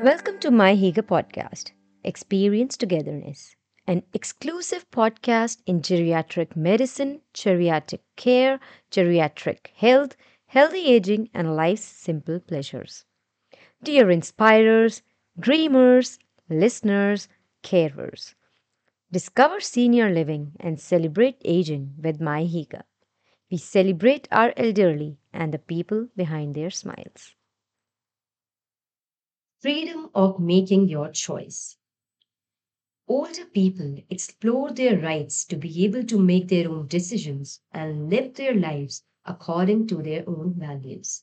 Welcome to miHygge podcast, Experience Togetherness, an exclusive podcast in geriatric medicine, geriatric care, geriatric health, healthy aging, and life's simple pleasures. Dear inspirers, dreamers, listeners, carers, discover senior living and celebrate aging with miHygge. We celebrate our elderly and the people behind their smiles. Freedom of making your choice. Older people explore their rights to be able to make their own decisions and live their lives according to their own values.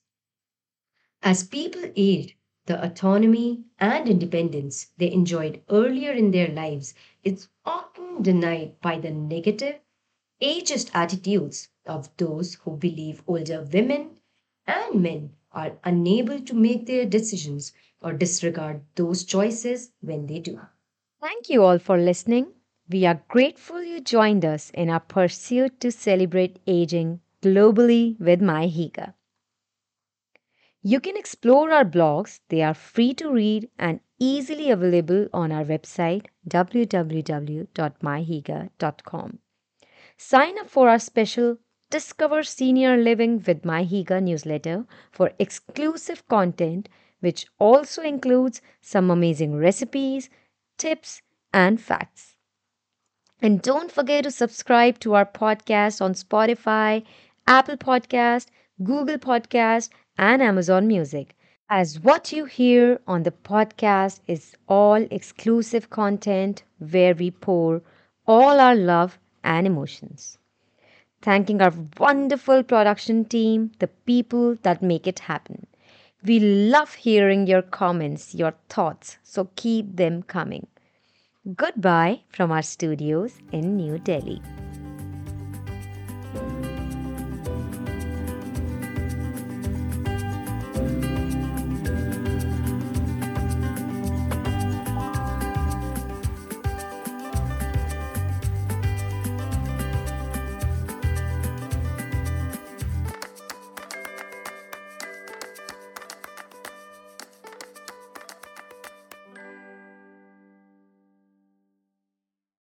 As people age, the autonomy and independence they enjoyed earlier in their lives is often denied by the negative, ageist attitudes of those who believe older women and men are unable to make their decisions or disregard those choices when they do. Thank you all for listening. We are grateful you joined us in our pursuit to celebrate aging globally with miHygge. You can explore our blogs, they are free to read and easily available on our website www.mihygge.com. Sign up for our special Discover Senior Living with miHygge newsletter for exclusive content, which also includes some amazing recipes, tips, and facts. And don't forget to subscribe to our podcast on Spotify, Apple Podcast, Google Podcast, and Amazon Music. As what you hear on the podcast is all exclusive content where we pour all our love and emotions thanking our wonderful production team, the people that make it happen. We love hearing your comments, your thoughts, so keep them coming. Goodbye from our studios in New Delhi.